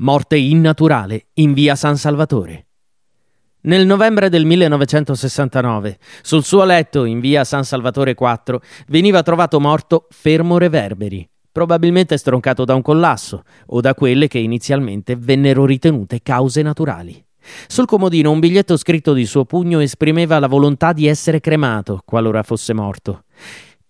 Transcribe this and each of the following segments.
Morte innaturale in via San Salvatore. Nel novembre del 1969, sul suo letto in via San Salvatore 4, veniva trovato morto fermo Reverberi, probabilmente stroncato da un collasso o da quelle che inizialmente vennero ritenute cause naturali. Sul comodino un biglietto scritto di suo pugno esprimeva la volontà di essere cremato qualora fosse morto.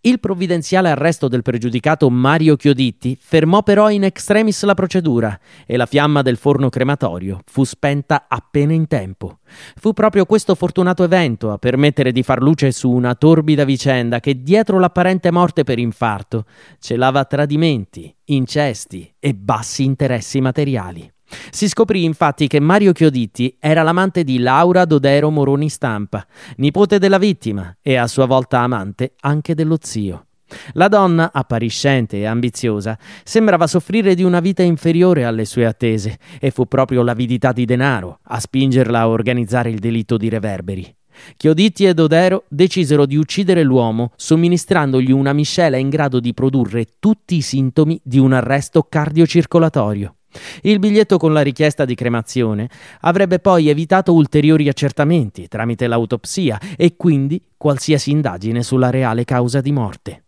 Il provvidenziale arresto del pregiudicato Mario Chioditti fermò però in extremis la procedura e la fiamma del forno crematorio fu spenta appena in tempo. Fu proprio questo fortunato evento a permettere di far luce su una torbida vicenda che dietro l'apparente morte per infarto celava tradimenti, incesti e bassi interessi materiali. Si scoprì infatti che Mario Chioditti era l'amante di Laura Dodero Moroni Stampa, nipote della vittima e a sua volta amante anche dello zio. La donna, appariscente e ambiziosa, sembrava soffrire di una vita inferiore alle sue attese e fu proprio l'avidità di denaro a spingerla a organizzare il delitto di reverberi. Chioditti e Dodero decisero di uccidere l'uomo somministrandogli una miscela in grado di produrre tutti i sintomi di un arresto cardiocircolatorio. Il biglietto con la richiesta di cremazione avrebbe poi evitato ulteriori accertamenti tramite l'autopsia e quindi qualsiasi indagine sulla reale causa di morte.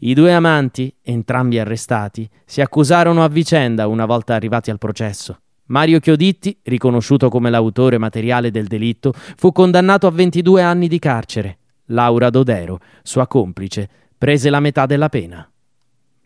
I due amanti, entrambi arrestati, si accusarono a vicenda una volta arrivati al processo. Mario Chioditti, riconosciuto come l'autore materiale del delitto, fu condannato a 22 anni di carcere. Laura Dodero, sua complice, prese la metà della pena.